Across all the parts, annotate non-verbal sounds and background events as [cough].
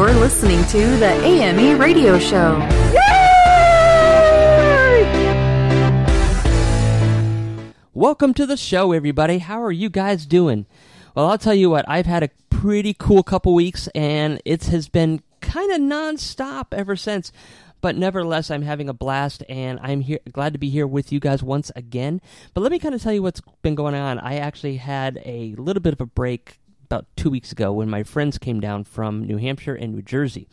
You're listening to the AME Radio Show. Welcome to the show, everybody. How are you guys doing? Well, I'll tell you what, I've had a pretty cool couple weeks, and it has been kind of nonstop ever since. But nevertheless, I'm having a blast, and I'm here glad to be here with you guys once again. But let me kind of tell you what's been going on. I actually had a little bit of a break about two weeks ago when my friends came down from New Hampshire and New Jersey.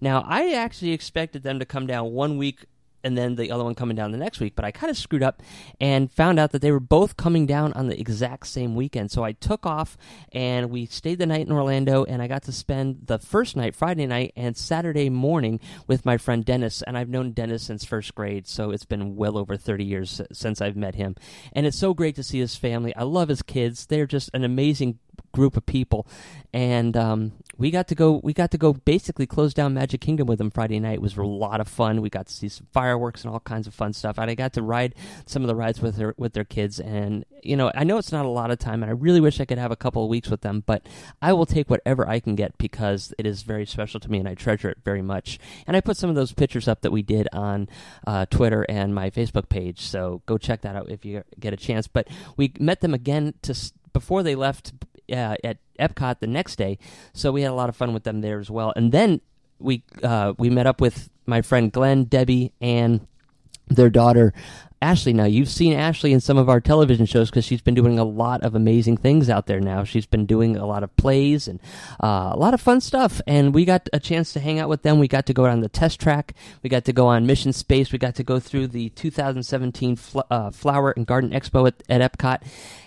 Now, I actually expected them to come down one week and then the other one coming down the next week. But I kind of screwed up and found out that they were both coming down on the exact same weekend. So I took off and we stayed the night in Orlando, and I got to spend the first night, Friday night, and Saturday morning with my friend Dennis. And I've known Dennis since first grade, so it's been well over 30 years since I've met him. And it's so great to see his family. I love his kids. They're just an amazing group of people, and um, we got to go. We got to go basically close down Magic Kingdom with them Friday night. It was a lot of fun. We got to see some fireworks and all kinds of fun stuff. And I got to ride some of the rides with their with their kids. And you know, I know it's not a lot of time, and I really wish I could have a couple of weeks with them. But I will take whatever I can get because it is very special to me, and I treasure it very much. And I put some of those pictures up that we did on uh, Twitter and my Facebook page. So go check that out if you get a chance. But we met them again to before they left uh, at Epcot the next day, so we had a lot of fun with them there as well. And then we uh, we met up with my friend Glenn, Debbie, and their daughter Ashley. Now, you've seen Ashley in some of our television shows because she's been doing a lot of amazing things out there now. She's been doing a lot of plays and uh, a lot of fun stuff. And we got a chance to hang out with them. We got to go on the test track. We got to go on Mission Space. We got to go through the 2017 fl- uh, Flower and Garden Expo at, at Epcot.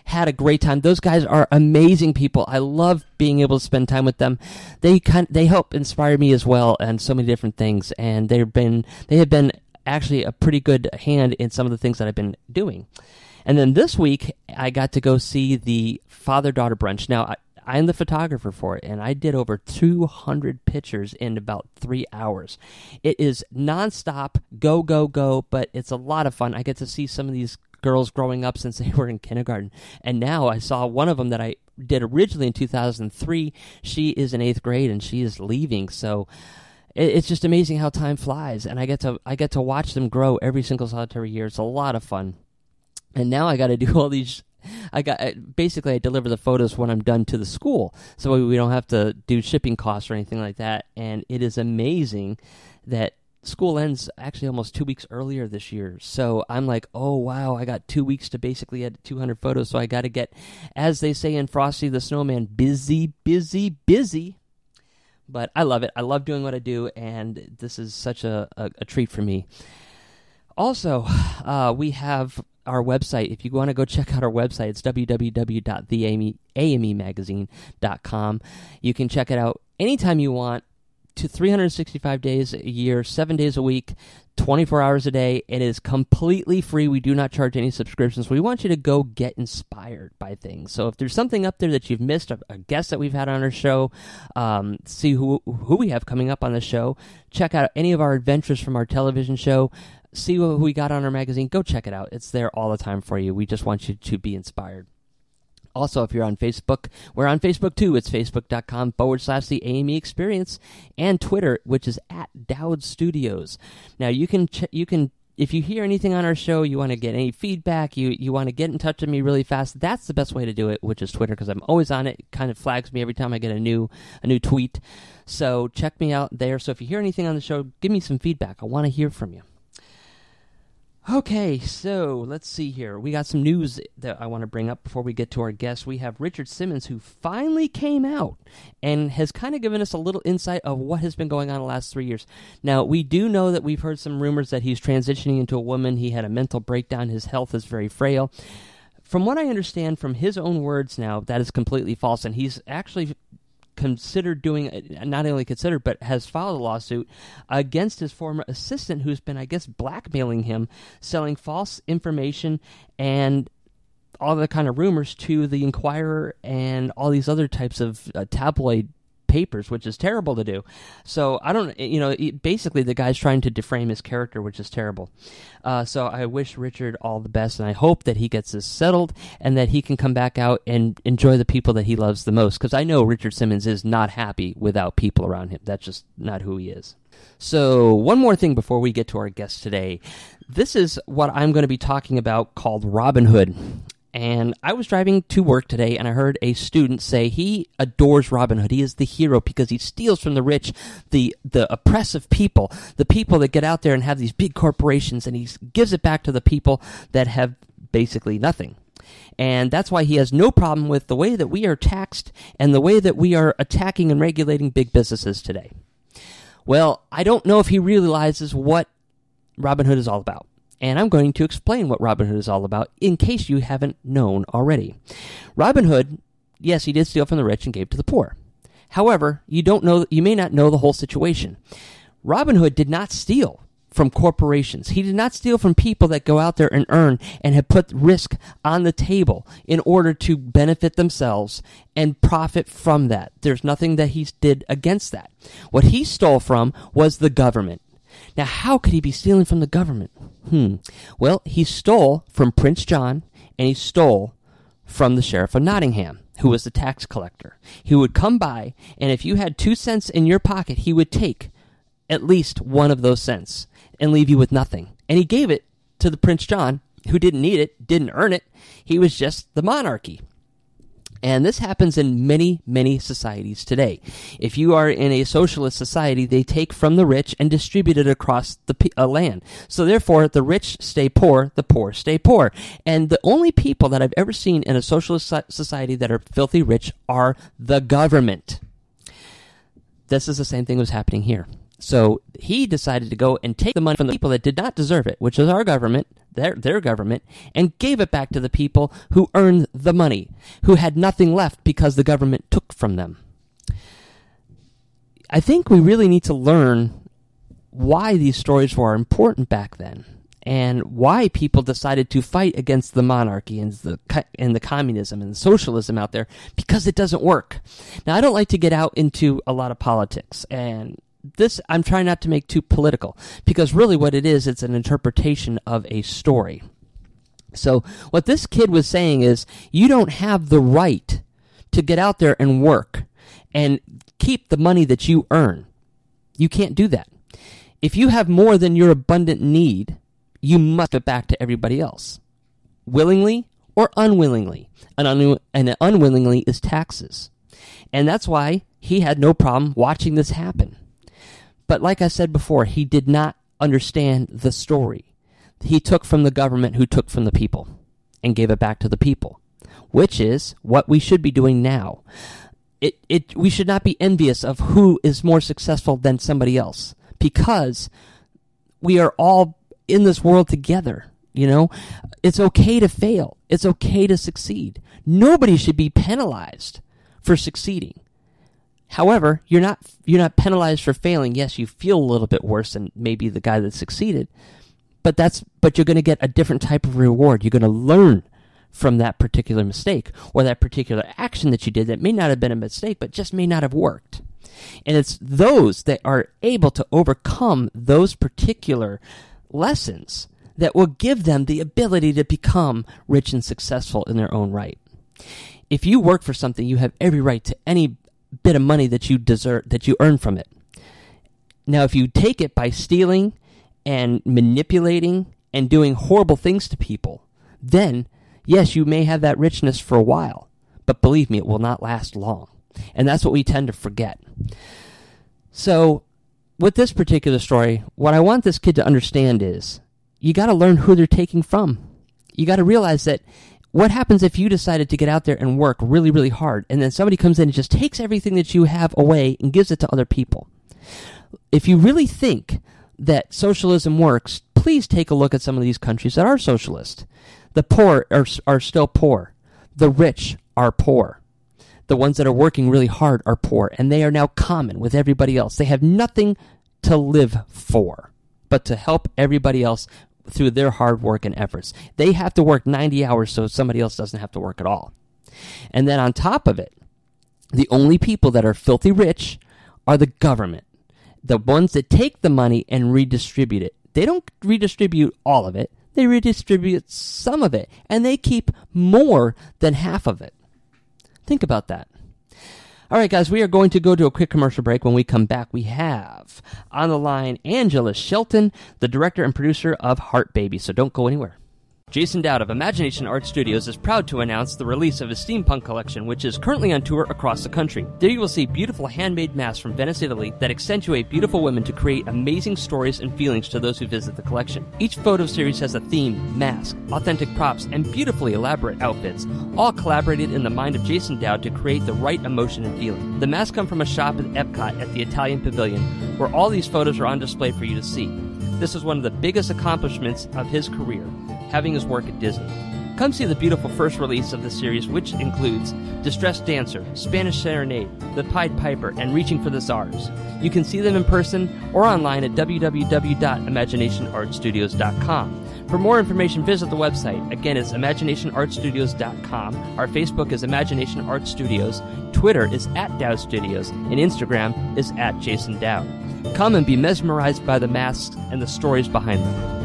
Had a great time. Those guys are amazing people. I love being able to spend time with them. They kind they help inspire me as well, and so many different things. And they've been they have been actually a pretty good hand in some of the things that I've been doing. And then this week, I got to go see the father daughter brunch. Now, I, I'm the photographer for it, and I did over 200 pictures in about three hours. It is nonstop, go, go, go, but it's a lot of fun. I get to see some of these girls growing up since they [laughs] were in kindergarten. And now I saw one of them that I did originally in 2003. She is in eighth grade and she is leaving. So it's just amazing how time flies, and I get to I get to watch them grow every single solitary year. It's a lot of fun, and now I got to [laughs] do all these. I got basically I deliver the photos when I'm done to the school, so we don't have to do shipping costs or anything like that. And it is amazing that school ends actually almost two weeks earlier this year. So I'm like, oh wow, I got two weeks to basically edit 200 photos. So I got to get, as they say in Frosty the Snowman, busy, busy, busy. But I love it. I love doing what I do, and this is such a, a, a treat for me. Also, uh, we have our website. If you want to go check out our website, it's www.theamemagazine.com. You can check it out anytime you want to 365 days a year, seven days a week, 24 hours a day. It is completely free. We do not charge any subscriptions. We want you to go get inspired by things. So if there's something up there that you've missed, a, a guest that we've had on our show, um, see who who we have coming up on the show, check out any of our adventures from our television show. See what we got on our magazine. Go check it out. It's there all the time for you. We just want you to be inspired. Also, if you're on Facebook, we're on Facebook too. It's facebook.com forward slash the AME experience and Twitter, which is at Dowd Studios. Now, you can, ch- you can, if you hear anything on our show, you want to get any feedback, you, you want to get in touch with me really fast, that's the best way to do it, which is Twitter, because I'm always on it. It kind of flags me every time I get a new, a new tweet. So check me out there. So if you hear anything on the show, give me some feedback. I want to hear from you. Okay, so let's see here. We got some news that I want to bring up before we get to our guest. We have Richard Simmons, who finally came out and has kind of given us a little insight of what has been going on the last three years. Now, we do know that we've heard some rumors that he's transitioning into a woman. He had a mental breakdown. His health is very frail. From what I understand from his own words now, that is completely false, and he's actually considered doing, uh, not only considered, but has filed a lawsuit against his former assistant, who's been, I guess, blackmailing him, selling false information and all the kind of rumors to the Inquirer and all these other types of uh, tabloid papers, which is terrible to do. So I don't, you know, basically the guy's trying to defame his character, which is terrible. Uh, so I wish Richard all the best, and I hope that he gets this settled and that he can come back out and enjoy the people that he loves the most. Because I know Richard Simmons is not happy without people around him. That's just not who he is. So, one more thing before we get to our guest today. This is what I'm going to be talking about called Robin Hood. And I was driving to work today and I heard a student say he adores Robin Hood. He is the hero because he steals from the rich, the, the oppressive people, the people that get out there and have these big corporations, and he gives it back to the people that have basically nothing. And that's why he has no problem with the way that we are taxed and the way that we are attacking and regulating big businesses today. Well, I don't know if he realizes what Robin Hood is all about and I'm going to explain what Robin Hood is all about in case you haven't known already. Robin Hood, yes, he did steal from the rich and gave to the poor. However, you don't know you may not know the whole situation. Robin Hood did not steal from corporations. He did not steal from people that go out there and earn and have put risk on the table in order to benefit themselves and profit from that. There's nothing that he did against that. What he stole from was the government. Now, how could he be stealing from the government? Hmm. Well, he stole from Prince John and he stole from the Sheriff of Nottingham, who was the tax collector. He would come by, and if you had two cents in your pocket, he would take at least one of those cents and leave you with nothing. And he gave it to the Prince John, who didn't need it, didn't earn it. He was just the monarchy. And this happens in many, many societies today. If you are in a socialist society, they take from the rich and distribute it across the uh, land. So therefore, the rich stay poor, the poor stay poor. And the only people that I've ever seen in a socialist society that are filthy rich are the government. This is the same thing that was happening here. So he decided to go and take the money from the people that did not deserve it, which is our government, their, their government, and gave it back to the people who earned the money, who had nothing left because the government took from them. I think we really need to learn why these stories were important back then and why people decided to fight against the monarchy and the and the communism and the socialism out there because it doesn't work. Now I don't like to get out into a lot of politics and this I'm trying not to make too political because really what it is it's an interpretation of a story. So what this kid was saying is you don't have the right to get out there and work and keep the money that you earn. You can't do that. If you have more than your abundant need, you must give it back to everybody else. Willingly or unwillingly. And, un- and unwillingly is taxes. And that's why he had no problem watching this happen. But like I said before, he did not understand the story. He took from the government who took from the people and gave it back to the people, which is what we should be doing now. It, it, we should not be envious of who is more successful than somebody else because we are all in this world together. You know, it's okay to fail. It's okay to succeed. Nobody should be penalized for succeeding. However, you're not you're not penalized for failing. Yes, you feel a little bit worse than maybe the guy that succeeded, but that's but you're going to get a different type of reward. You're going to learn from that particular mistake or that particular action that you did that may not have been a mistake but just may not have worked. And it's those that are able to overcome those particular lessons that will give them the ability to become rich and successful in their own right. If you work for something, you have every right to any bit of money that you deserve that you earn from it. Now, if you take it by stealing and manipulating and doing horrible things to people, then yes, you may have that richness for a while, but believe me, it will not last long. And that's what we tend to forget. So, with this particular story, what I want this kid to understand is you got to learn who they're taking from. You got to realize that what happens if you decided to get out there and work really, really hard, and then somebody comes in and just takes everything that you have away and gives it to other people? If you really think that socialism works, please take a look at some of these countries that are socialist. The poor are, are still poor. The rich are poor. the ones that are working really hard are poor, and they are now common with everybody else. They have nothing to live for, but to help everybody else through their hard work and efforts. They have to work 90 hours so somebody else doesn't have to work at all. And then on top of it, the only people that are filthy rich are the government, the ones that take the money and redistribute it. They don't redistribute all of it, they redistribute some of it, and they keep more than half of it. Think about that. All right, guys, we are going to go to a quick commercial break. When we come back, we have on the line Angela Shelton, the director and producer of Heart Baby. So don't go anywhere. Jason Dowd of Imagination Art Studios is proud to announce the release of his steampunk collection, which is currently on tour across the country. There you will see beautiful handmade masks from Venice, Italy that accentuate beautiful women to create amazing stories and feelings to those who visit the collection. Each photo series has a theme, mask, authentic props, and beautifully elaborate outfits, all collaborated in the mind of Jason Dowd to create the right emotion and feeling. The masks come from a shop at Epcot at the Italian Pavilion, where all these photos are on display for you to see. This is one of the biggest accomplishments of his career, having his work at Disney. Come see the beautiful first release of the series, which includes Distressed Dancer, Spanish Serenade, The Pied Piper, and Reaching for the Stars. You can see them in person or online at www.imaginationartstudios.com. For more information, visit the website. Again, it's imaginationartstudios.com. Our Facebook is Imagination Art Studios. Twitter is at Dowd Studios, and Instagram is at Jason Dowd. Come and be mesmerized by the masks and the stories behind them.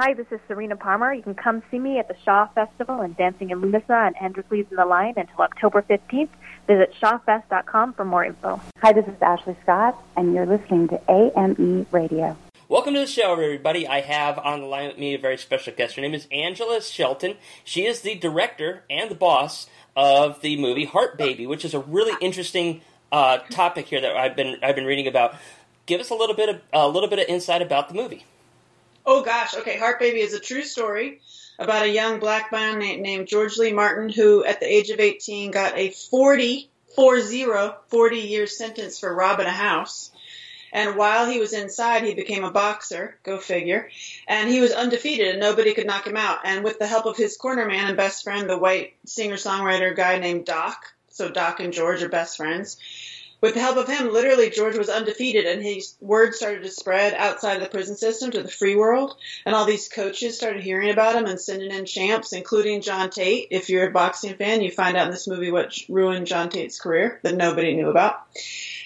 Hi, this is Serena Parmar. You can come see me at the Shaw Festival and Dancing in Lughnasa and Androcles and the Lion until October 15th. Visit shawfest.com for more info. Hi, this is Ashley Scott, and you're listening to AME Radio. Welcome to the show, everybody. I have on the line with me a very special guest. Her name is Angela Shelton. She is the director and the boss of the movie Heart Baby, which is a really interesting uh, topic here that I've been I've been reading about. Give us a little bit of a little bit of insight about the movie. Oh gosh, okay. Heart Baby is a true story about a young black man named, George Lee Martin who, at the age of 18, got a 40, 40, 40 year sentence for robbing a house. And while he was inside, he became a boxer, go figure. And he was undefeated and nobody could knock him out. And with the help of his corner man and best friend, the white singer songwriter guy named Doc, so Doc and George are best friends, with the help of him, literally George was undefeated, and his word started to spread outside of the prison system to the free world. And all these coaches started hearing about him and sending in champs, including John Tate. If you're a boxing fan, you find out in this movie what ruined John Tate's career that nobody knew about.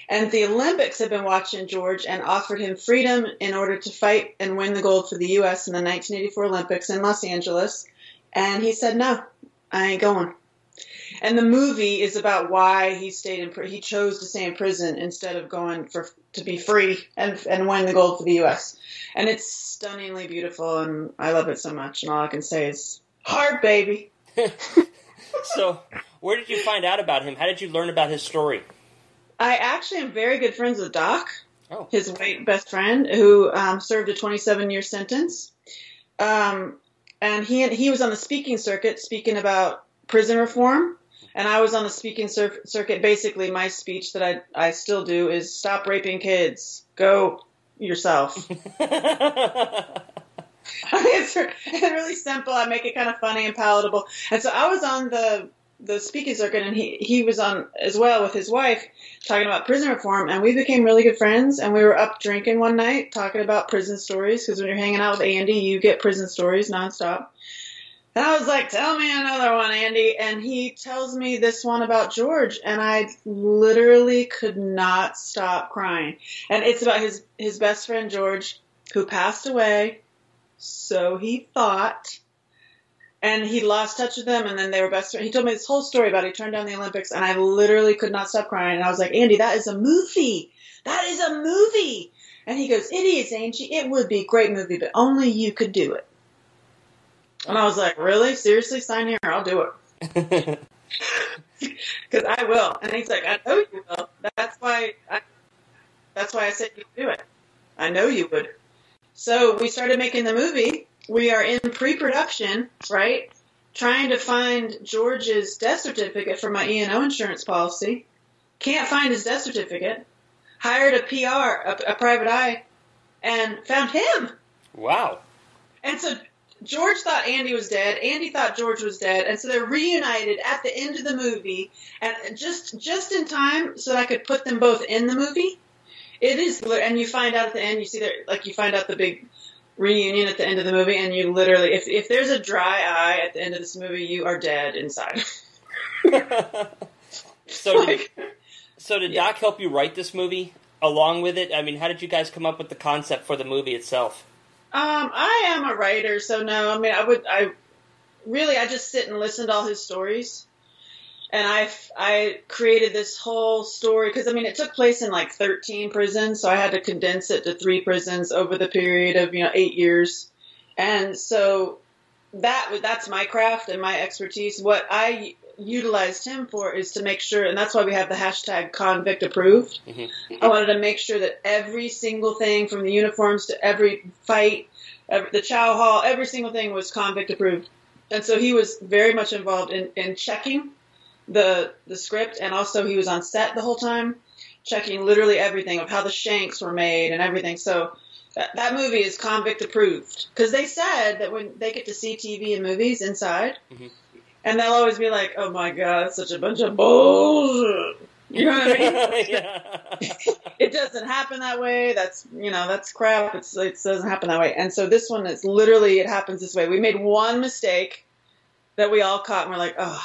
And the Olympics had been watching George and offered him freedom in order to fight and win the gold for the U.S. in the 1984 Olympics in Los Angeles. And he said, no, I ain't going. And the movie is about why he stayed in he chose to stay in prison instead of going for to be free and and win the gold for the U.S. And it's stunningly beautiful, and I love it so much. And all I can say is, "Heart, baby." [laughs] [laughs] so, where did you find out about him? How did you learn about his story? I actually am very good friends with Doc, Oh. his white best friend, who um, served a 27 year sentence. Um, and he he was on the speaking circuit speaking about prison reform. And I was on the speaking cir- circuit. Basically, my speech that I I still do is stop raping kids. Go yourself. [laughs] [laughs] it's, re- it's really simple. I make it kind of funny and palatable. And so I was on the the speaking circuit, and he he was on as well with his wife talking about prison reform, and we became really good friends. And we were up drinking one night talking about prison stories because when you're hanging out with Andy, you get prison stories nonstop. And I was like, "Tell me another one, Andy." And he tells me this one about George, and I literally could not stop crying. And it's about his his best friend George, who passed away. So he thought and he lost touch with them and then they were best friends. He told me this whole story about he turned down the Olympics and I literally could not stop crying. And I was like, Andy, that is a movie. That is a movie. And he goes, It is, Angie. It would be a great movie, but only you could do it. And I was like, Really? Seriously? Sign here. I'll do it. [laughs] Because I will. And he's like, I know you will. That's why I that's why I said you do it. I know you would. So we started making the movie we are in pre-production, right? Trying to find George's death certificate for my E&O insurance policy. Can't find his death certificate. Hired a PR, a, a private eye, and found him. wow. And so George thought Andy was dead. Andy thought George was dead, and so they're reunited at the end of the movie, and just just in time so that I could put them both in the movie. It is, and you find out at the end. You see there, like you find out the big reunion at the end of the movie, and you literally, if if there's a dry eye at the end of this movie, you are dead inside. [laughs] So did, so did Doc help you write this movie along with it? I mean, how did you guys come up with the concept for the movie itself? Um, I am a writer, so no. I mean, I would, I really, I just sit and listen to all his stories, and I, I created this whole story because I mean, it took place in like 13 prisons, so I had to condense it to three prisons over the period of you know eight years, and so that that's my craft and my expertise. What I utilized him for is to make sure, and that's why we have the hashtag convict approved. Mhm. I wanted to make sure that every single thing, from the uniforms to every fight, every, the chow hall, every single thing was convict approved. And so he was very much involved in, in checking the the script, and also he was on set the whole time, checking literally everything of how the shanks were made and everything. So that, that movie is convict approved because they said that when they get to see TV and movies inside, Mhm. And they'll always be like, "Oh my god, such a bunch of bullshit." You know what I mean? [laughs] yeah. it doesn't happen that way. That's you know that's crap. It's it doesn't happen that way. And so this one is literally it happens this way. We made one mistake that we all caught, and we're like, oh.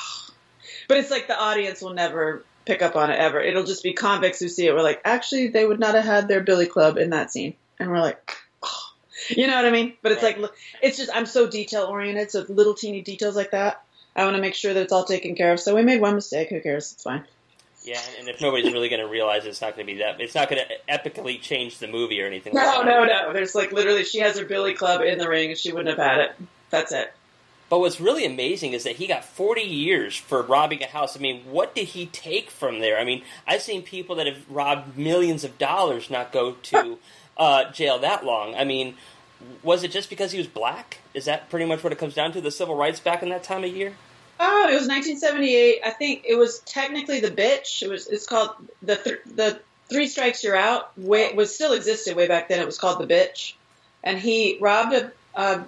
But it's like the audience will never pick up on it ever. It'll just be convicts who see it. We're like, actually, they would not have had their billy club in that scene, and we're like. Oh. You know what I mean? But it's Right. like, it's just, I'm so detail oriented, so little teeny details like that, I want to make sure that it's all taken care of. So we made one mistake. Who cares? It's fine. Yeah, and if nobody's really going to realize it, it's not going to be that. It's not going to epically change the movie or anything. No, like that. no, no. No. There's like literally, she has her billy club in the ring, and she wouldn't have had it. That's it. But what's really amazing is that he got 40 years for robbing a house. I mean, what did he take from there? I mean, I've seen people that have robbed millions of dollars not go to [laughs] uh, jail that long. I mean, was it just because he was black? Is that pretty much what it comes down to? The civil rights back in that time of year? Oh, it was 1978. I think it was technically the bitch. It was. It's called the th- the three strikes you're out. Way, was still existed way back then. It was called the bitch, and he robbed a. Uh,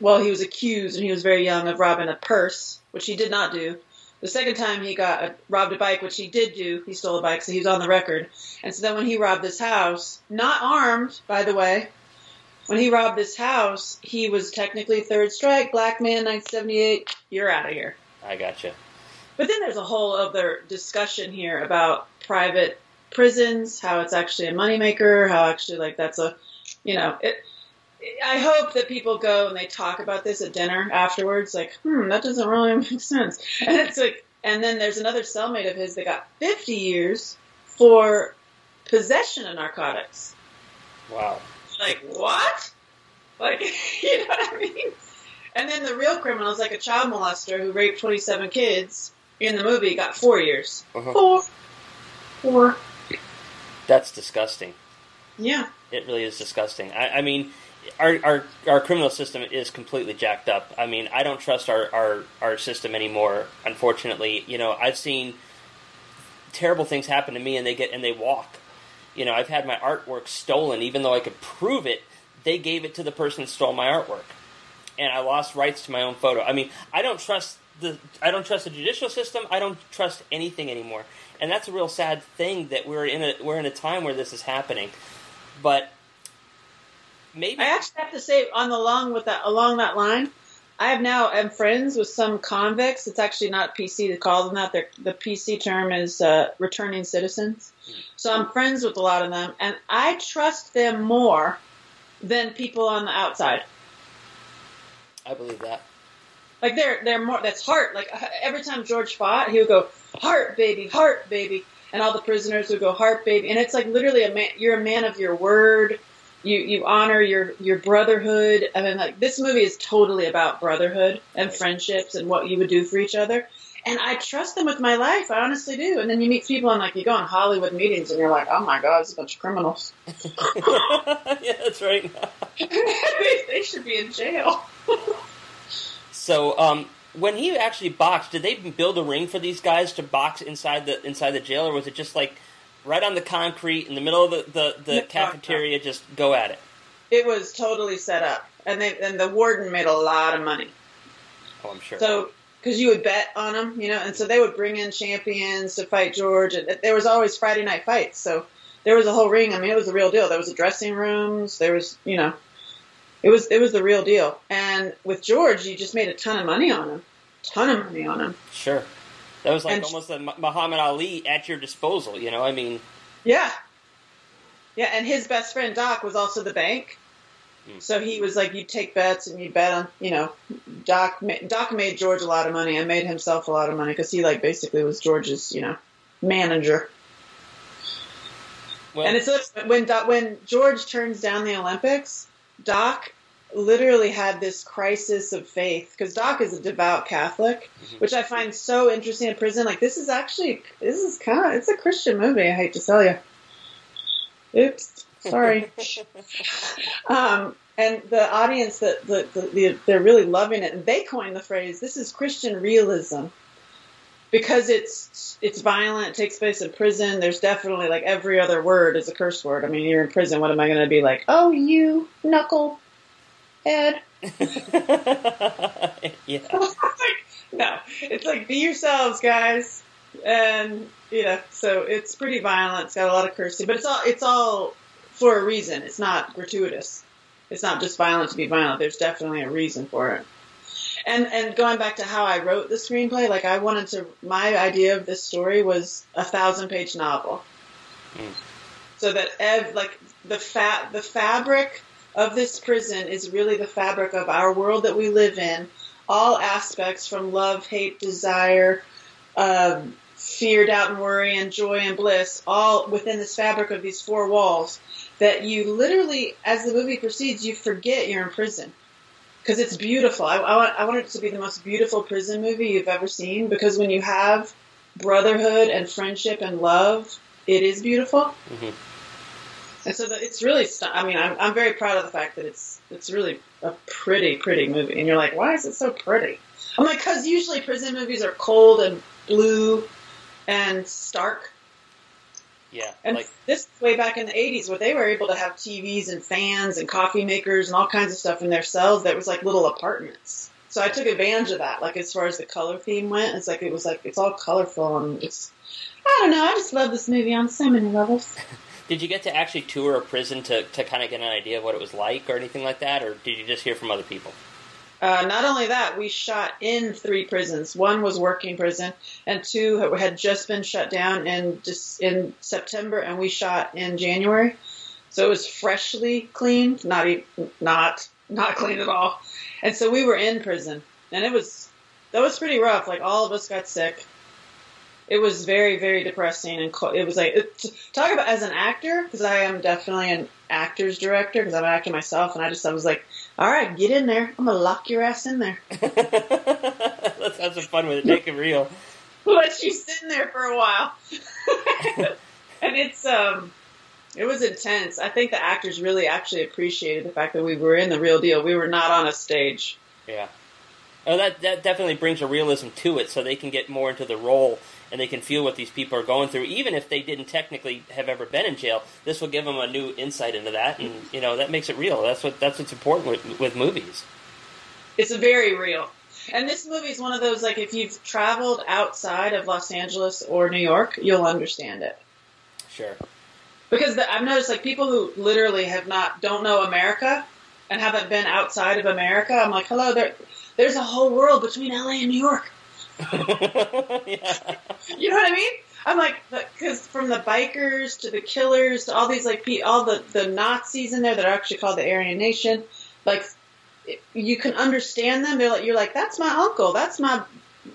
well, he was accused, and he was very young of robbing a purse, which he did not do. The second time he got a, robbed a bike, which he did do. He stole a bike, so he was on the record. And so then when he robbed this house, not armed, by the way, when he robbed this house, he was technically third strike, black man, 1978. You're out of here. I gotcha. But then there's a whole other discussion here about private prisons, how it's actually a moneymaker, how actually like that's a, you know, it. I hope that people go and they talk about this at dinner afterwards, like, hmm, that doesn't really [laughs] make sense. And it's like, and then there's another cellmate of his that got 50 years for possession of narcotics. Wow. Like, what? Like, [laughs] you know what I mean? And then the real criminals, like a child molester who raped 27 kids in the movie, got four years. Uh-huh. Four. Four. That's disgusting. Yeah. It really is disgusting. I, I mean, our, our our criminal system is completely jacked up. I mean, I don't trust our, our, our system anymore. Unfortunately, you know, I've seen terrible things happen to me, and they get and they walk. You know, I've had my artwork stolen, even though I could prove it. They gave it to the person that stole my artwork, and I lost rights to my own photo. I mean, I don't trust the I don't trust the judicial system. I don't trust anything anymore, and that's a real sad thing that we're in a we're in a time where this is happening. But maybe I actually have to say, on the along with that, along that line, I have now am friends with some convicts. It's actually not PC to call them that. They're, the PC term is uh, returning citizens. So I'm friends with a lot of them, and I trust them more than people on the outside. I believe that. Like they're they're more that's heart. Like every time George fought, he would go heart baby, heart baby, and all the prisoners would go heart baby, and it's like literally a man. You're a man of your word. You you honor your your brotherhood. I mean, like this movie is totally about brotherhood and friendships and what you would do for each other. And I trust them with my life. I honestly do. And then you meet people and like you go on Hollywood meetings and you're like, oh my god, it's a bunch of criminals. [laughs] yeah, that's right. [laughs] they should be in jail. So, um, when he actually boxed, did they build a ring for these guys to box inside the inside the jail, or was it just like right on the concrete in the middle of the the, the No, cafeteria, just go at it? It was totally set up. and they and the warden made a lot of money. Oh, I'm sure. So, because you would bet on them, you know, and so they would bring in champions to fight George, and there was always Friday night fights. So there was a whole ring. I mean, it was the real deal. There was the dressing rooms. There was, you know, it was it was the real deal. And with George, you just made a ton of money on him, ton of money on him. sure. That was like And- almost a Muhammad Ali at your disposal. You know, I mean, Yeah. Yeah, and his best friend Doc was also the bank. Hmm. So he was like, you'd take bets and you'd bet on, you know, Doc. Doc made George a lot of money and made himself a lot of money because he like basically was George's, you know, manager. well, And it's when when George turns down the Olympics, Doc literally had this crisis of faith because Doc is a devout Catholic, Mhm. which I find so interesting in prison. Like this is actually this is kind of it's a Christian movie. I hate to tell you. Oops, sorry. [laughs] um, and the audience that the, the, the they're really loving it, and they coined the phrase "this is Christian realism." Because it's it's violent. It takes place in prison. There's definitely like every other word is a curse word. I mean, you're in prison. What am I going to be like? Oh, you knuckle head. [laughs] yeah. [laughs] no, it's like be yourselves, guys. And you know, so it's pretty violent. It's got a lot of cursing, but it's all it's all for a reason. It's not gratuitous. It's not just violent to be violent. There's definitely a reason for it. And and going back to how I wrote the screenplay, like I wanted to. My idea of this story was a thousand page novel, Mm. so that ev like the fa- the fabric of this prison is really the fabric of our world that we live in. All aspects from love, hate, desire, um, fear, doubt, and worry, and joy and bliss, all within this fabric of these four walls. That you literally, as the movie proceeds, you forget you're in prison because it's beautiful. I, I, want, I want it to be the most beautiful prison movie you've ever seen because when you have brotherhood and friendship and love, it is beautiful. Mhm. And so that it's really, stu- I mean, I'm, I'm very proud of the fact that it's it's really a pretty, pretty movie. And you're like, why is it so pretty? I'm like, because usually prison movies are cold and blue and stark. Yeah. And Like, this was way back in the 80s where they were able to have TVs and fans and coffee makers and all kinds of stuff in their cells that was like little apartments. So I took advantage of that. Like as far as the color theme went, it's like it was like it's all colorful and it's I don't know, I just love this movie on so many levels. [laughs] did you get to actually tour a prison to, to kind of get an idea of what it was like or anything like that, or did you just hear from other people? Uh, not only that, we shot in three prisons. One was working prison, and two had just been shut down in just in September, and we shot in January. So it was freshly cleaned, not not not clean at all. And so we were in prison, and it was that was pretty rough. Like all of us got sick. It was very very depressing, and it was like it, talk about as an actor because I am definitely an actor's director because I'm an actor myself, and I just I was like, all right, get in there. I'm gonna lock your ass in there. Let's have some fun with it. Make it real. let you sit in there for a while. [laughs] and it's um it was intense. I think the actors really actually appreciated the fact that we were in the real deal. We were not on a stage. Yeah. Oh, that that definitely brings a realism to it, so they can get more into the role and they can feel what these people are going through, even if they didn't technically have ever been in jail. This will give them a new insight into that, and you know that makes it real. That's what that's what's important with, with movies. It's very real. And this movie is one of those like if you've traveled outside of Los Angeles or New York, you'll understand it. Sure. Because the, I've noticed like people who literally have not don't know America and haven't been outside of America. I'm like, hello, there, there's a whole world between LA and New York. [laughs] yeah. You know what I mean? I'm like, because from the bikers to the killers to all these like pe- all the the Nazis in there that are actually called the Aryan Nation, like you can understand them. They're like, you're like, that's my uncle, that's my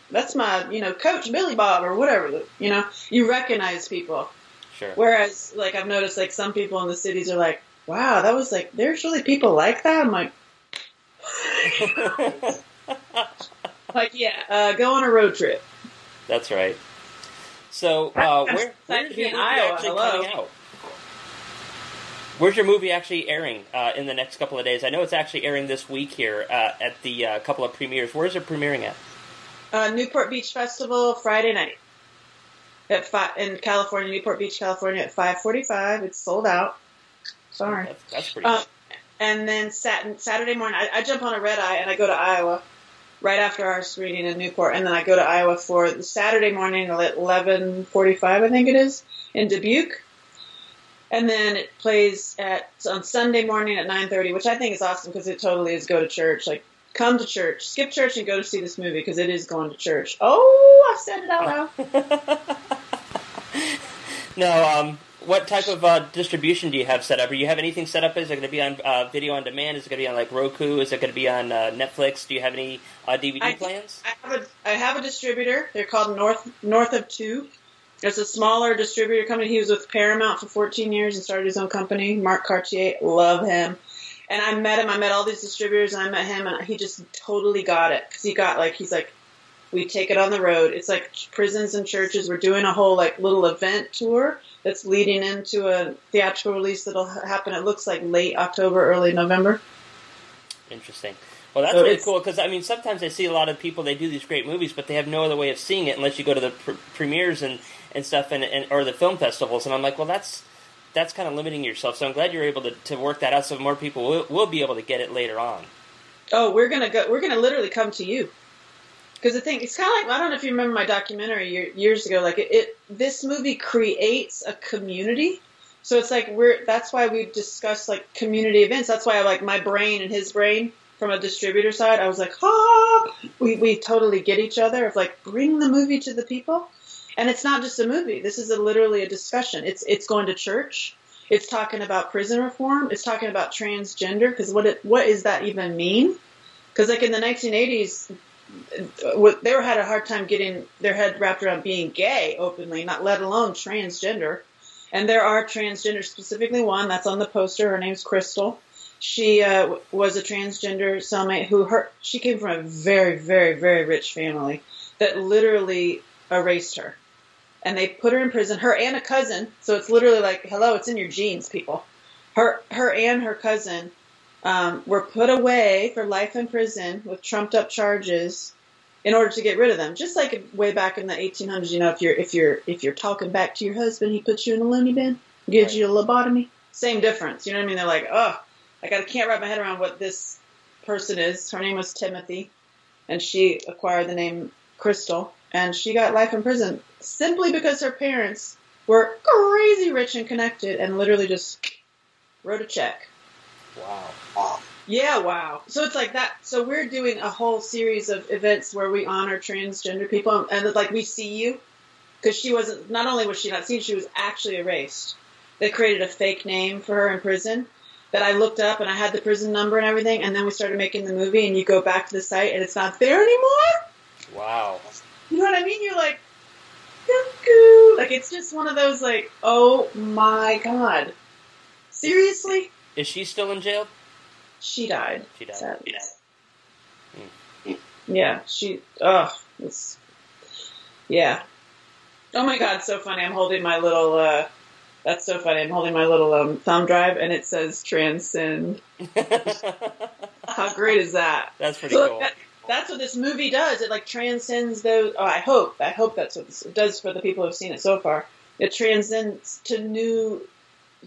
that's my you know coach Billy Bob or whatever. You know, you recognize people. Sure. Whereas like I've noticed like some people in the cities are like, wow, that was like there's really people like that. I'm like, [laughs] [laughs] [laughs] like yeah, uh, go on a road trip. That's right. So, uh, where, [laughs] where's your movie Iowa. actually Hello. coming out? Where's your movie actually airing uh, in the next couple of days? I know it's actually airing this week here uh, at the uh, couple of premieres. Where's it premiering at? Uh, Newport Beach Festival Friday night at five in California, Newport Beach, California at five forty-five. It's sold out. Sorry. That's, that's pretty. Um, and then Saturday morning, I, I jump on a red eye and I go to Iowa right after our screening in Newport, and then I go to Iowa for the Saturday morning at 11:45, I think it is, in Dubuque. And then it plays at on Sunday morning at 9:30, which I think is awesome because it totally is go to church. Like come to church, skip church, and go to see this movie because it is going to church. Oh, I said it out loud. [laughs] No, um, what type of uh, distribution do you have set up? Or you have anything set up? Is it going to be on uh, video on demand? Is it going to be on like Roku? Is it going to be on uh, Netflix? Do you have any uh, DVD I- plans? I have a I have a distributor. They're called North North of Two. It's a smaller distributor company. He was with Paramount for 14 years and started his own company. Mark Cartier, love him. And I met him. I met all these distributors, and I met him, and he just totally got it because he got like he's like, we take it on the road. It's like prisons and churches. We're doing a whole like little event tour that's leading into a theatrical release that'll happen. It looks like late October, early November. Interesting. Well, that's So really cool because I mean, sometimes I see a lot of people they do these great movies, but they have no other way of seeing it unless you go to the pr- premieres and, and stuff, and, and or the film festivals. And I'm like, well, that's that's kind of limiting yourself. So I'm glad you're able to, to work that out, so more people will, will be able to get it later on. Oh, we're gonna go. We're gonna literally come to you. Because the thing, it's kind of like I don't know if you remember my documentary year, years ago. Like it, it, this movie creates a community. So it's like we're. That's why we discuss like community events. That's why I like my brain and his brain from a distributor side. I was like, ah, we we totally get each other. Of like bring the movie to the people, and it's not just a movie. This is a, literally a discussion. It's it's going to church. It's talking about prison reform. It's talking about transgender. Because what it, what does that even mean? Because like in the 1980s, what- they had a hard time getting their head wrapped around being gay openly, not let alone transgender. And there are transgender, specifically one that's on the poster. Her name's Crystal. She uh, was a transgender cellmate who her she came from a very, very, very rich family that literally erased her, and they put her in prison. Her and a cousin. So it's literally like, hello, it's in your genes, people. Her, her and her cousin um, were put away for life in prison with trumped up charges in order to get rid of them. Just like way back in the 1800s, you know, if you're if you're if you're talking back to your husband, he puts you in a loony bin, gives Right. you a lobotomy. Same difference. You know what I mean? They're like, oh, I got can't wrap my head around what this person is. Her name was Timothy, and she acquired the name Crystal, and she got life in prison simply because her parents were crazy rich and connected, and literally just wrote a check. Wow. Yeah, wow. So it's like that. So we're doing a whole series of events where we honor transgender people, and like we see you, because she wasn't. Not only was she not seen, she was actually erased. They created a fake name for her in prison that I looked up, and I had the prison number and everything. And then we started making the movie, and you go back to the site, and it's not there anymore. Wow. You know what I mean? You're like, cuckoo. Like it's just one of those like, oh my god, seriously? Is she still in jail? She died. She died. Sadly. Hmm. Yeah, she. Ugh, it's. Yeah. Oh my god, so funny! I'm holding my little. uh That's so funny. I'm holding my little um, thumb drive, and it says transcend. [laughs] How great is that? That's pretty So cool. that, that's what this movie does. It like transcends those. Oh, I hope. I hope that's what this, it does for the people who've seen it so far. It transcends to new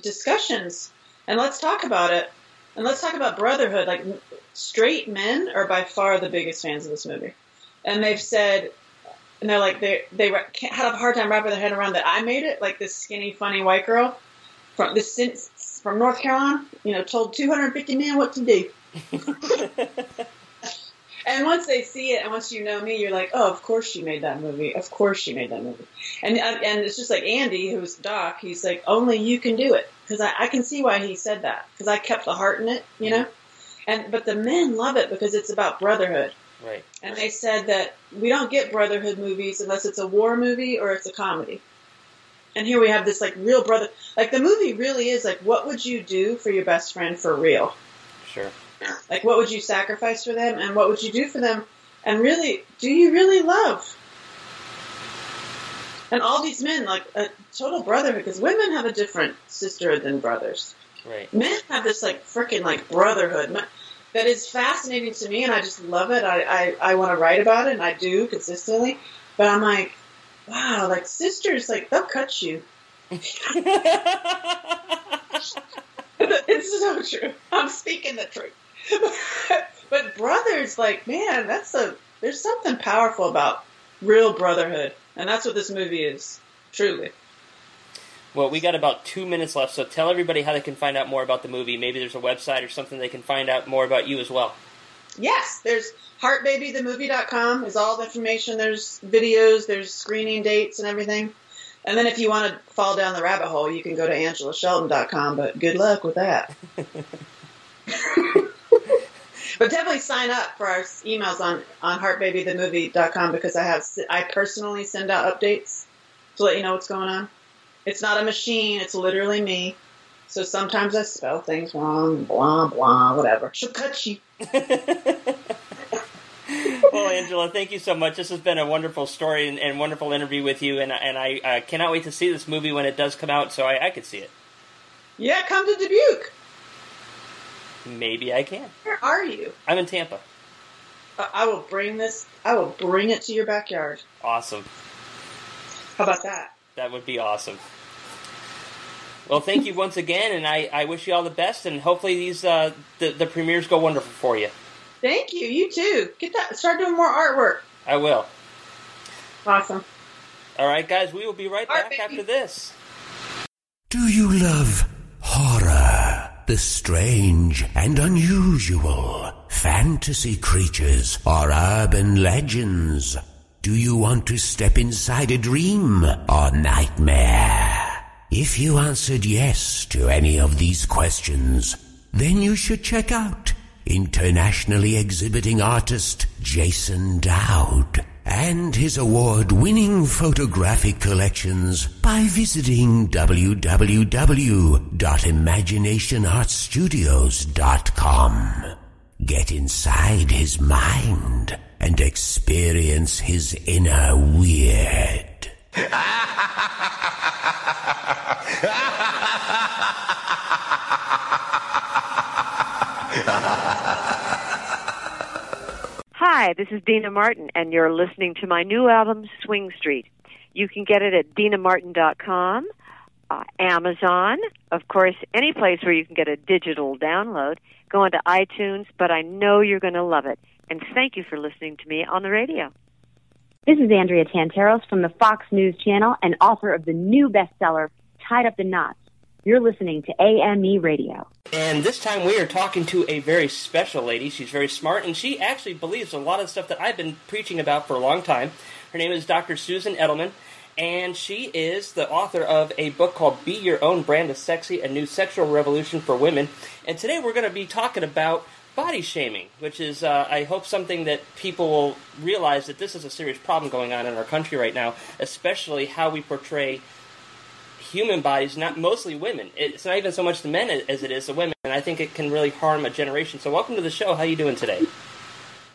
discussions, and let's talk about it. And let's talk about brotherhood. Like straight men are by far the biggest fans of this movie, and they've said, and they're like they they had a hard time wrapping their head around that I made it. Like this skinny, funny white girl from this from North Carolina, you know, told 250 men what to do. [laughs] And once they see it, and once you know me, you're like, oh, of course she made that movie. Of course she made that movie. And and it's just like Andy, who's Doc. He's like, only you can do it because I, I can see why he said that because I kept the heart in it, you know. And but the men love it because it's about brotherhood. right. And they said that we don't get brotherhood movies unless it's a war movie or it's a comedy. And here we have this like real brother. Like the movie really is like, what would you do for your best friend for real? Sure. Like, what would you sacrifice for them, and what would you do for them? And really, do you really love? And all these men, like a total brotherhood, because women have a different sisterhood than brothers. Right. Men have this like freaking like brotherhood that is fascinating to me, and I just love it. I I, I want to write about it, and I do consistently. But I'm like, wow, like sisters, like they'll cut you. [laughs] [laughs] it's so true. I'm speaking the truth. [laughs] but brothers, like, man, that's a there's something powerful about real brotherhood, and that's what this movie is. Truly. Well, we got about two minutes left, so tell everybody how they can find out more about the movie. Maybe there's a website or something they can find out more about you as well. Yes, there's heartbabythemovie.com is all the information. There's videos, there's screening dates and everything. And then if you want to fall down the rabbit hole, you can go to angelashelton.com, but good luck with that. [laughs] but definitely sign up for our emails on, on heartbabythemovie.com because I have I personally send out updates to let you know what's going on. It's not a machine, it's literally me. So sometimes I spell things wrong, blah, blah, whatever. She'll cut you. [laughs] [laughs] well, Angela, thank you so much. This has been a wonderful story and, and wonderful interview with you, and, and I uh, cannot wait to see this movie when it does come out so I, I could see it. Yeah, come to Dubuque. Maybe I can. Where are you? I'm in Tampa. Uh, I will bring this, I will bring it to your backyard. Awesome. How about that? That would be awesome. Well, thank you once again, and I, I wish you all the best, and hopefully these uh, the, the premieres go wonderful for you. Thank you. You too. Get that. Start doing more artwork. I will. Awesome. All right, guys. We will be right Art, back baby. after this. Do you love horror? The strange and unusual, fantasy creatures or urban legends? Do you want to step inside a dream or nightmare? If you answered yes to any of these questions, then you should check out internationally exhibiting artist Jason Dowd and his award-winning photographic collections by visiting www.imaginationartstudios.com. Get inside his mind and experience his inner weird. [laughs] Hi, this is Dina Martin, and you're listening to my new album, Swing Street. You can get it at dinamartin.com, uh, Amazon, of course, any place where you can get a digital download. Go onto iTunes, but I know you're going to love it. And thank you for listening to me on the radio. This is Andrea Tantaros from the Fox News Channel and author of the new bestseller, Tied Up in Knots. You're listening to AME Radio. And this time we are talking to a very special lady. She's very smart, and she actually believes a lot of stuff that I've been preaching about for a long time. Her name is Dr. Susan Edelman, and she is the author of a book called Be Your Own Brand of Sexy, A New Sexual Revolution for Women. And today we're going to be talking about body shaming, which is, uh, I hope, something that people will realize that this is a serious problem going on in our country right now, especially how we portray human bodies, not mostly women. It's not even so much the men as it is the women, and I think it can really harm a generation. So, welcome to the show. How are you doing today?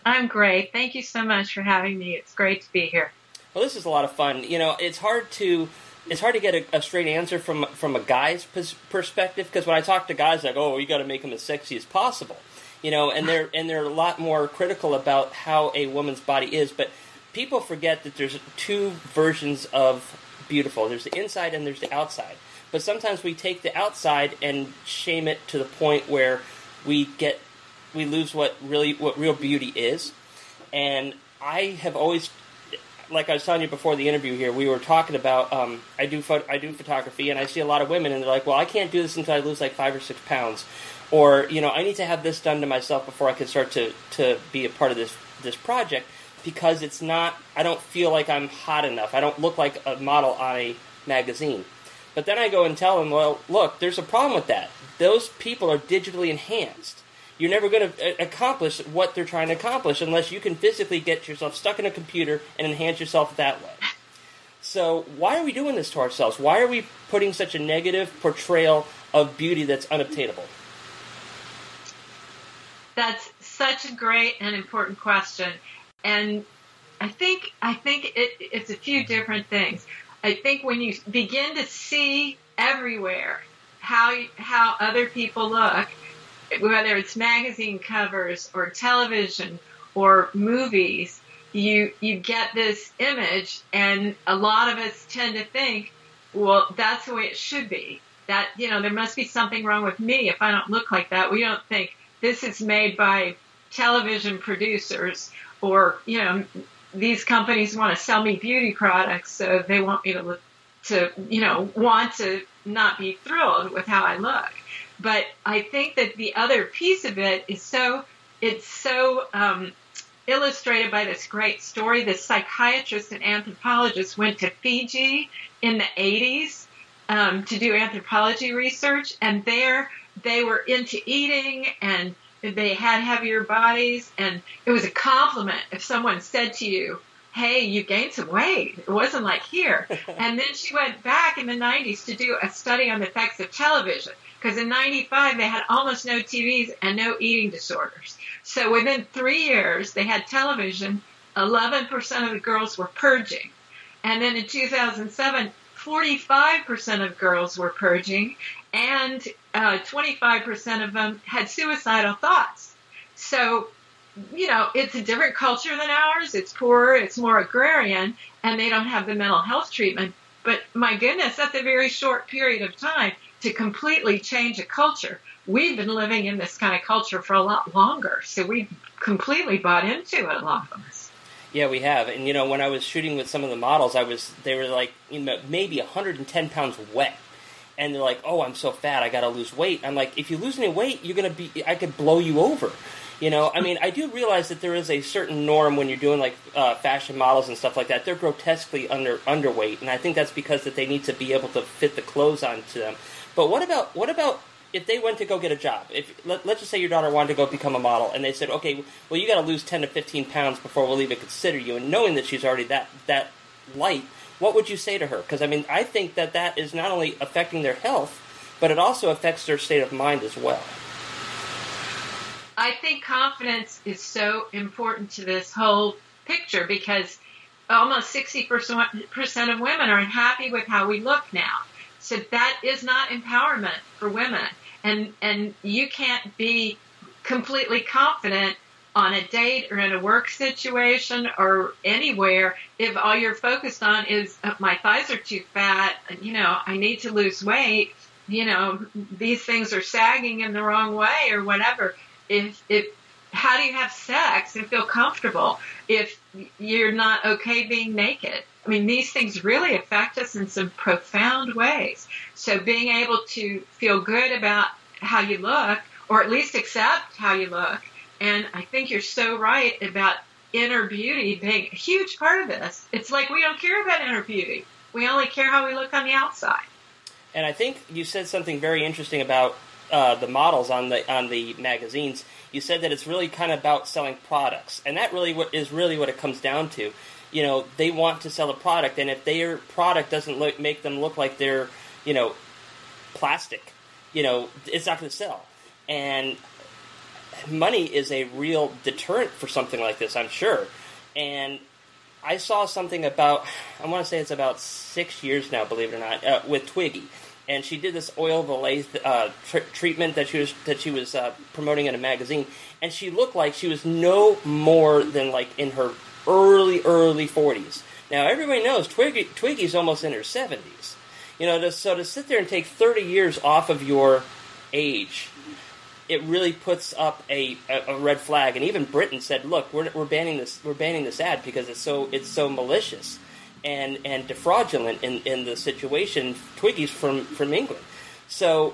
I'm great. Thank you so much for having me. It's great to be here. Well, this is a lot of fun. You know, it's hard to it's hard to get a, a straight answer from from a guy's pers- perspective because when I talk to guys, like, oh, you got to make them as sexy as possible. You know, and they're and they're a lot more critical about how a woman's body is, but people forget that there's two versions of beautiful. There's the inside and there's the outside. But sometimes we take the outside and shame it to the point where we get we lose what really what real beauty is. And I have always like I was telling you before the interview here, we were talking about um, I do pho- I do photography, and I see a lot of women, and they're like, "Well, I can't do this until I lose like five or six pounds," or you know, I need to have this done to myself before I can start to to be a part of this this project because it's not. I don't feel like I'm hot enough. I don't look like a model on a magazine. But then I go and tell them, "Well, look, there's a problem with that. Those people are digitally enhanced." You're never going to uh, accomplish what they're trying to accomplish unless you can physically get yourself stuck in a computer and enhance yourself that way. So, why are we doing this to ourselves? Why are we putting such a negative portrayal of beauty that's unobtainable? That's such a great and important question. And I think I think it, it's a few different things. I think when you begin to see everywhere how how other people look, whether it's magazine covers or television or movies, you you get this image, and a lot of us tend to think, well, that's the way it should be. that you know there must be something wrong with me if I don't look like that. We don't think this is made by television producers or you know these companies want to sell me beauty products, so they want me to look to you know want to not be thrilled with how I look. But I think that the other piece of it is so it's so um, illustrated by this great story. This psychiatrist and anthropologist went to Fiji in the 80s um, to do anthropology research, and there they were into eating and they had heavier bodies, and it was a compliment if someone said to you, Hey, you gained some weight. It wasn't like here. [laughs] and then she went back in the 90s to do a study on the effects of television. Because in 95, they had almost no TVs and no eating disorders. So within three years, they had television. 11% of the girls were purging. And then in 2007, 45% of girls were purging and uh, 25% of them had suicidal thoughts. So, you know, it's a different culture than ours. It's poorer, it's more agrarian, and they don't have the mental health treatment. But my goodness, that's a very short period of time to completely change a culture. We've been living in this kind of culture for a lot longer, so we completely bought into it, a lot of us. Yeah, we have. And you know, when I was shooting with some of the models, I was they were like you know, maybe 110 pounds wet. And they're like, "Oh, I'm so fat. I got to lose weight." I'm like, "If you lose any weight, you're to be I could blow you over." You know, I mean, I do realize that there is a certain norm when you're doing like uh, fashion models and stuff like that. They're grotesquely under underweight, and I think that's because that they need to be able to fit the clothes onto them. But what about what about if they went to go get a job? If let, us just say your daughter wanted to go become a model, and they said, okay, well, you got to lose ten to fifteen pounds before we'll even consider you, and knowing that she's already that that light, what would you say to her? Because I mean, I think that that is not only affecting their health, but it also affects their state of mind as well. I think confidence is so important to this whole picture because almost 60% of women are unhappy with how we look now. So that is not empowerment for women. And, and you can't be completely confident on a date or in a work situation or anywhere if all you're focused on is oh, my thighs are too fat, you know, I need to lose weight, you know, these things are sagging in the wrong way or whatever. If, if, how do you have sex and feel comfortable if you're not okay being naked? I mean, these things really affect us in some profound ways. So being able to feel good about how you look, or at least accept how you look, and I think you're so right about inner beauty being a huge part of this. It's like we don't care about inner beauty. We only care how we look on the outside. And I think you said something very interesting about uh, the models on the on the magazines. You said that it's really kind of about selling products, and that really what is really what it comes down to. You know, they want to sell a product, and if their product doesn't look, make them look like they're, you know, plastic, you know, it's not going to sell. And money is a real deterrent for something like this, I'm sure. And I saw something about, I want to say it's about six years now, believe it or not, uh, with Twiggy. And she did this Olay uh, tr- treatment that she was that she was uh, promoting in a magazine, and she looked like she was no more than like in her early early forties. Now everybody knows Twiggy Twiggy's almost in her seventies. You know, to, so to sit there and take thirty years off of your age it really puts up a, a, a, red flag. And even Britain said, "Look, we're, we're banning this. We're banning this ad because it's so it's so malicious and and defraudulent in, in the situation." Twiggy's from from England, so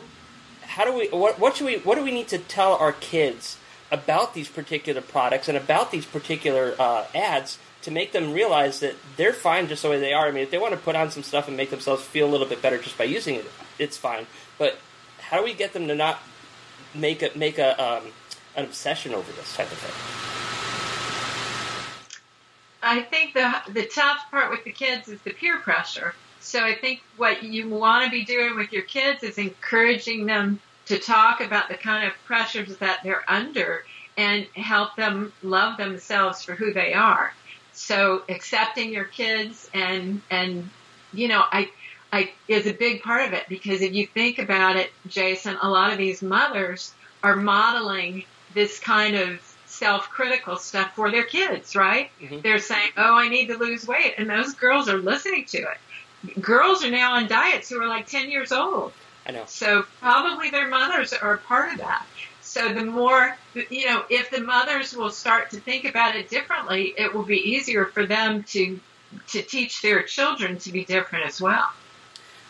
how do we what what should we what do we need to tell our kids about these particular products and about these particular uh, ads to make them realize that they're fine just the way they are. I mean, if they want to put on some stuff and make themselves feel a little bit better just by using it, it's fine. But how do we get them to not make a make a um, an obsession over this type of thing? I think the the tough part with the kids is the peer pressure. So I think what you want to be doing with your kids is encouraging them to talk about the kind of pressures that they're under and help them love themselves for who they are. So accepting your kids and and you know I I, is a big part of it because if you think about it, Jason, a lot of these mothers are modeling this kind of self-critical stuff for their kids, right? Mm-hmm. They're saying, "Oh, I need to lose weight," and those girls are listening to it. Girls are now on diets who are like 10 years old. I know. So probably their mothers are a part of that. So the more, you know, if the mothers will start to think about it differently, it will be easier for them to to teach their children to be different as well.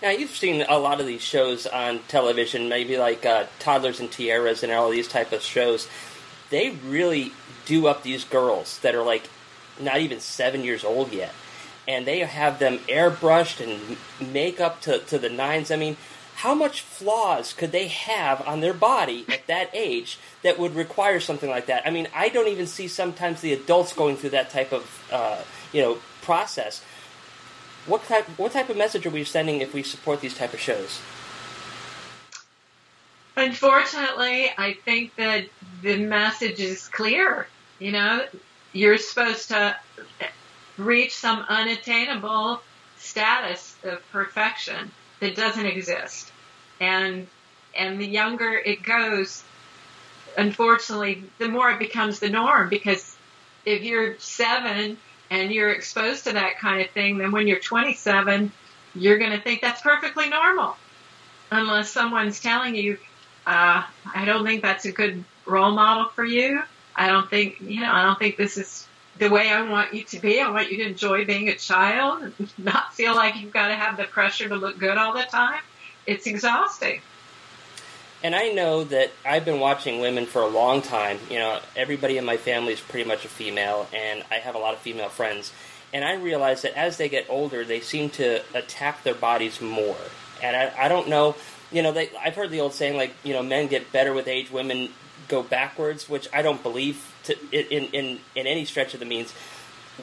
Now you've seen a lot of these shows on television, maybe like uh, Toddlers and Tiaras and all these type of shows. They really do up these girls that are like not even seven years old yet, and they have them airbrushed and makeup to to the nines. I mean, how much flaws could they have on their body at that age that would require something like that? I mean, I don't even see sometimes the adults going through that type of uh, you know process. What type what type of message are we sending if we support these type of shows? Unfortunately, I think that the message is clear. You know, you're supposed to reach some unattainable status of perfection that doesn't exist. And and the younger it goes, unfortunately, the more it becomes the norm because if you're seven and you're exposed to that kind of thing, then when you're 27, you're going to think that's perfectly normal. Unless someone's telling you, uh, I don't think that's a good role model for you. I don't think, you know, I don't think this is the way I want you to be. I want you to enjoy being a child [laughs] not feel like you've got to have the pressure to look good all the time. It's exhausting. And I know that I've been watching women for a long time. You know, everybody in my family is pretty much a female, and I have a lot of female friends. And I realize that as they get older, they seem to attack their bodies more. And I, I don't know, you know, they, I've heard the old saying, like, you know, men get better with age, women go backwards, which I don't believe to, in, in, in any stretch of the means.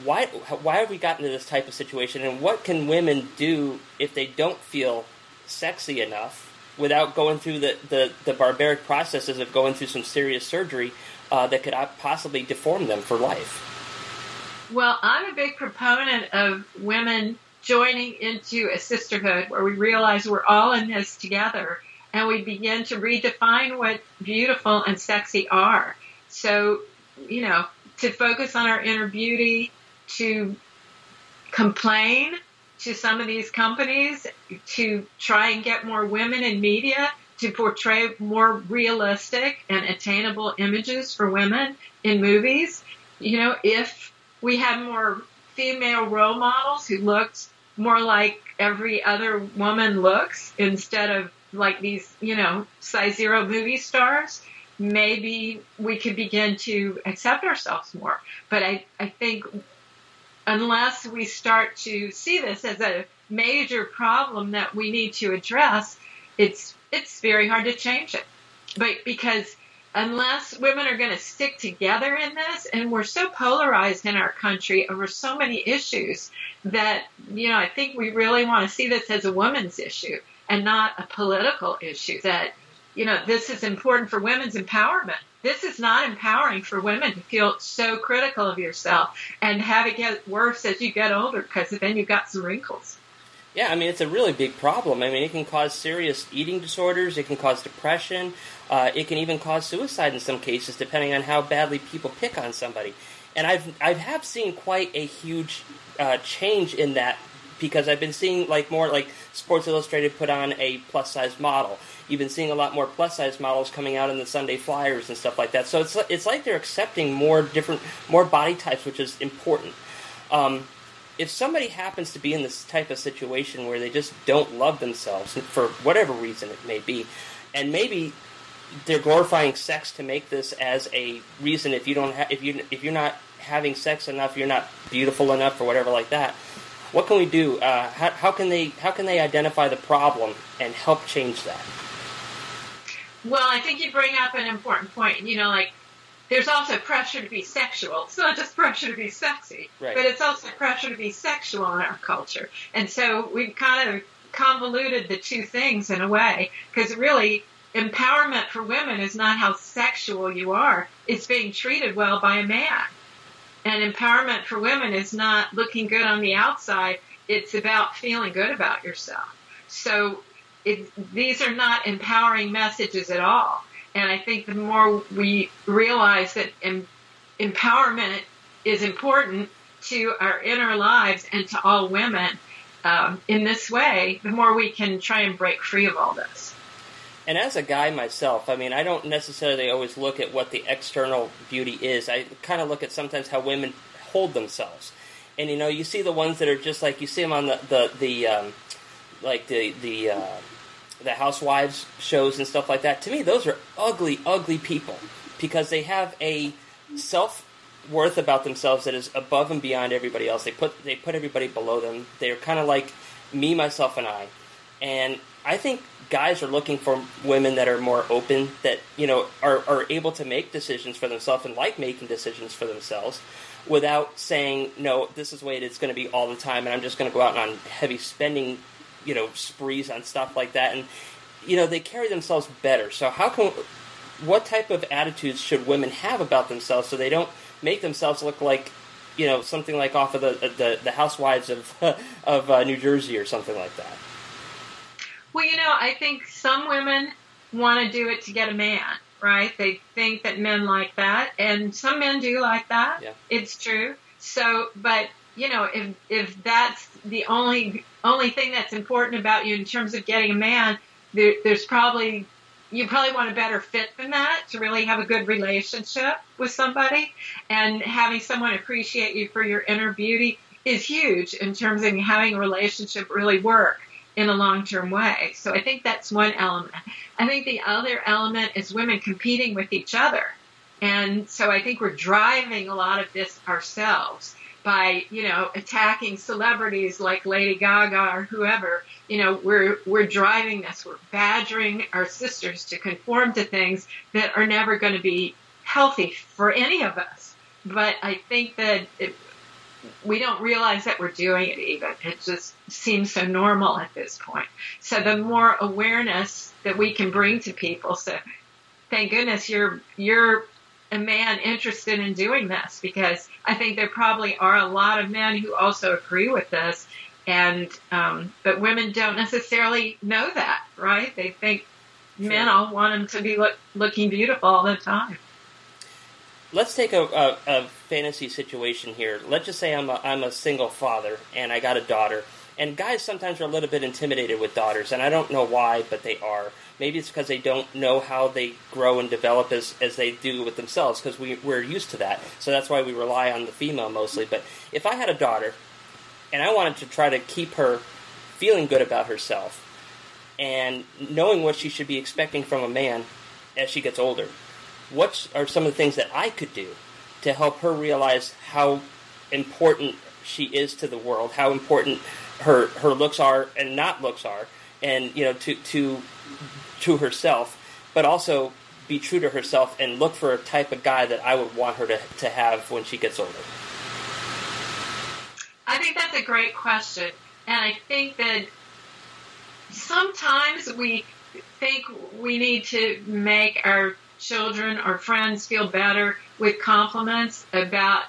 Why, why have we gotten to this type of situation, and what can women do if they don't feel sexy enough without going through the, the, the barbaric processes of going through some serious surgery uh, that could possibly deform them for life? Well, I'm a big proponent of women joining into a sisterhood where we realize we're all in this together and we begin to redefine what beautiful and sexy are. So, you know, to focus on our inner beauty, to complain to some of these companies to try and get more women in media to portray more realistic and attainable images for women in movies. You know, if we had more female role models who looked more like every other woman looks instead of like these, you know, size zero movie stars, maybe we could begin to accept ourselves more. But I, I think unless we start to see this as a major problem that we need to address, it's it's very hard to change it. But because unless women are going to stick together in this, and we're so polarized in our country over so many issues that you know I think we really want to see this as a woman's issue and not a political issue. That you know this is important for women's empowerment this is not empowering for women to feel so critical of yourself and have it get worse as you get older because then you've got some wrinkles. Yeah, I mean, it's a really big problem. I mean, it can cause serious eating disorders, it can cause depression, uh, it can even cause suicide in some cases, depending on how badly people pick on somebody. And I've I have seen quite a huge uh, change in that because I've been seeing like more like Sports Illustrated put on a plus size model. You've been seeing a lot more plus size models coming out in the Sunday Flyers and stuff like that. So it's it's like they're accepting more different more body types, which is important. Um, if somebody happens to be in this type of situation where they just don't love themselves for whatever reason it may be, and maybe they're glorifying sex to make this as a reason if you don't ha- if you if you're not having sex enough, you're not beautiful enough or whatever like that. What can we do? Uh, how, how can they how can they identify the problem and help change that? Well, I think you bring up an important point. You know, like there's also pressure to be sexual. It's not just pressure to be sexy, right. but it's also pressure to be sexual in our culture. And so we've kind of convoluted the two things in a way because really empowerment for women is not how sexual you are. It's being treated well by a man. And empowerment for women is not looking good on the outside. It's about feeling good about yourself. So it, these are not empowering messages at all. And I think the more we realize that em, empowerment is important to our inner lives and to all women um, in this way, the more we can try and break free of all this. And as a guy myself, I mean, I don't necessarily always look at what the external beauty is. I kind of look at sometimes how women hold themselves. And you know, you see the ones that are just like you see them on the the, the um, like the the uh, the housewives shows and stuff like that. To me, those are ugly, ugly people because they have a self worth about themselves that is above and beyond everybody else. They put they put everybody below them. They're kind of like me, myself, and I. And I think guys are looking for women that are more open, that you know are are able to make decisions for themselves and like making decisions for themselves, without saying no. This is the way it's going to be all the time, and I'm just going to go out on heavy spending, you know, sprees on stuff like that. And you know they carry themselves better. So how can what type of attitudes should women have about themselves so they don't make themselves look like you know something like off of the the, the housewives of [laughs] of uh, New Jersey or something like that. Well, you know, I think some women want to do it to get a man, right? They think that men like that, and some men do like that. Yeah. It's true. So, but you know, if if that's the only only thing that's important about you in terms of getting a man, there, there's probably you probably want a better fit than that to really have a good relationship with somebody. And having someone appreciate you for your inner beauty is huge in terms of having a relationship really work in a long term way. So I think that's one element. I think the other element is women competing with each other. And so I think we're driving a lot of this ourselves by, you know, attacking celebrities like Lady Gaga or whoever. You know, we're we're driving this. We're badgering our sisters to conform to things that are never going to be healthy for any of us. But I think that it, we don't realize that we're doing it even. It just seems so normal at this point. So the more awareness that we can bring to people, so thank goodness you're you're a man interested in doing this because I think there probably are a lot of men who also agree with this, and um, but women don't necessarily know that, right? They think men all want them to be look, looking beautiful all the time. Let's take a, a, a fantasy situation here. Let's just say I'm a, I'm a single father and I got a daughter. And guys sometimes are a little bit intimidated with daughters, and I don't know why, but they are. Maybe it's because they don't know how they grow and develop as, as they do with themselves, because we, we're used to that. So that's why we rely on the female mostly. But if I had a daughter, and I wanted to try to keep her feeling good about herself, and knowing what she should be expecting from a man as she gets older, what are some of the things that I could do to help her realize how important she is to the world, how important her her looks are and not looks are, and you know to to to herself, but also be true to herself and look for a type of guy that I would want her to, to have when she gets older. I think that's a great question, and I think that sometimes we think we need to make our children or friends feel better with compliments about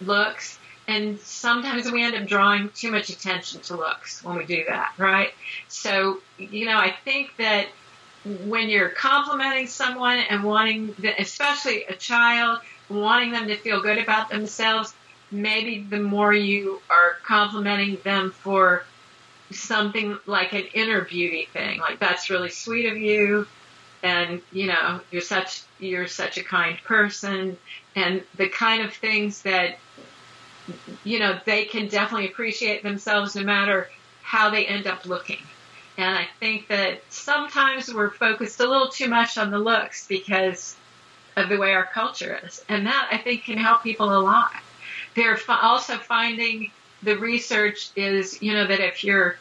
looks. And sometimes we end up drawing too much attention to looks when we do that, right? So, you know, I think that when you're complimenting someone and wanting, especially a child, wanting them to feel good about themselves, maybe the more you are complimenting them for something like an inner beauty thing, like that's really sweet of you, and you know you're such you're such a kind person and the kind of things that you know they can definitely appreciate themselves no matter how they end up looking. And i think that sometimes we're focused a little too much on the looks because of the way our culture is. And that i think can help people a lot. They're also finding the research is you know that if you're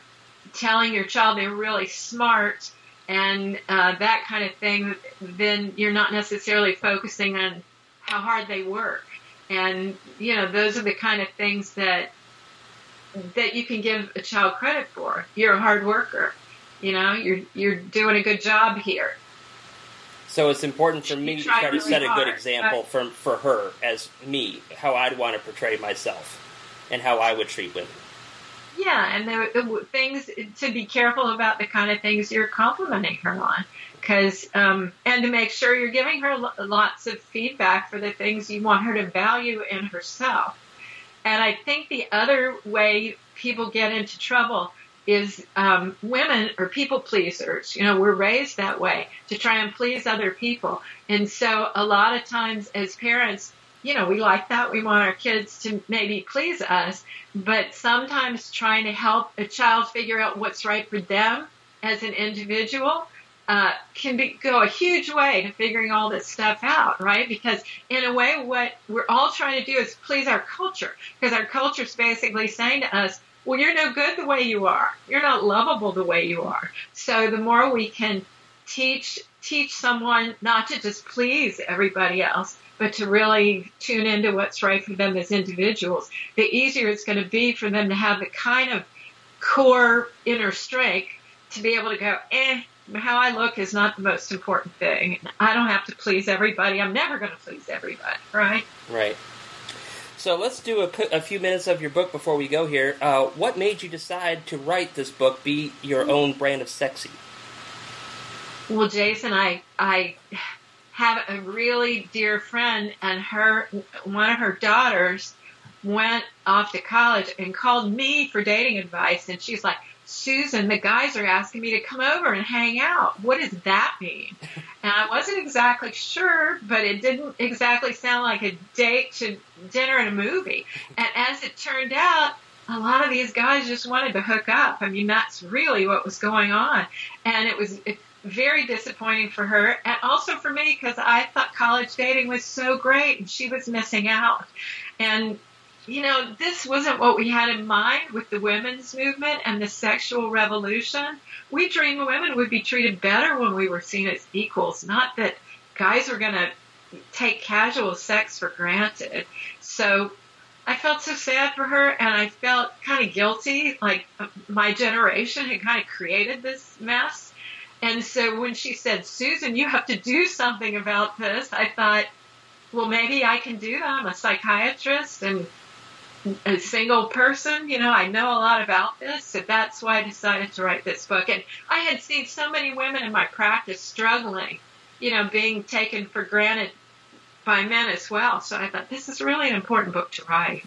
telling your child they're really smart and uh, that kind of thing, then you're not necessarily focusing on how hard they work. And you know, those are the kind of things that that you can give a child credit for. You're a hard worker. You know, you're you're doing a good job here. So it's important for me to try to really set a good example but- for for her as me, how I'd want to portray myself, and how I would treat women. Yeah, and the, the things to be careful about the kind of things you're complimenting her on, because um, and to make sure you're giving her lots of feedback for the things you want her to value in herself. And I think the other way people get into trouble is um, women are people pleasers. You know, we're raised that way to try and please other people. And so a lot of times as parents, you know, we like that. We want our kids to maybe please us, but sometimes trying to help a child figure out what's right for them as an individual uh, can be, go a huge way to figuring all this stuff out, right? Because in a way, what we're all trying to do is please our culture, because our culture is basically saying to us, well, you're no good the way you are. You're not lovable the way you are. So the more we can teach teach someone not to just please everybody else, but to really tune into what's right for them as individuals, the easier it's going to be for them to have the kind of core inner strength to be able to go, eh, how I look is not the most important thing. I don't have to please everybody. I'm never going to please everybody, right? Right. So let's do a, a, few minutes of your book before we go here. Uh, what made you decide to write this book, Be Your Own Brand of Sexy? Well, Jason, I I have a really dear friend, and her one of her daughters went off to college and called me for dating advice, and she's like, Susan, the guys are asking me to come over and hang out. What does that mean? [laughs] And I wasn't exactly sure, but it didn't exactly sound like a date to dinner and a movie. And as it turned out, a lot of these guys just wanted to hook up. I mean, that's really what was going on. And it was very disappointing for her and also for me because I thought college dating was so great and she was missing out. And you know, this wasn't what we had in mind with the women's movement and the sexual revolution. We dreamed women would be treated better when we were seen as equals, not that guys were going to take casual sex for granted. So I felt so sad for her and I felt kind of guilty, like my generation had kind of created this mess. And so when she said, Susan, you have to do something about this, I thought, well, maybe I can do that. I'm a psychiatrist and a single person. You know, I know a lot about this, so that's why I decided to write this book. And I had seen so many women in my practice struggling, you know, being taken for granted by men as well. So I thought this is really an important book to write.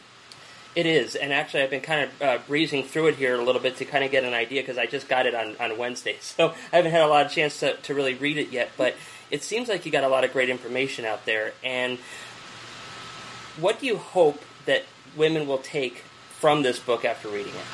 It is, and actually, I've been kind of uh, breezing through it here a little bit to kind of get an idea because I just got it on, on Wednesday, [laughs] so I haven't had a lot of chance to, to really read it yet. But it seems like you got a lot of great information out there. And what do you hope that women will take from this book after reading it?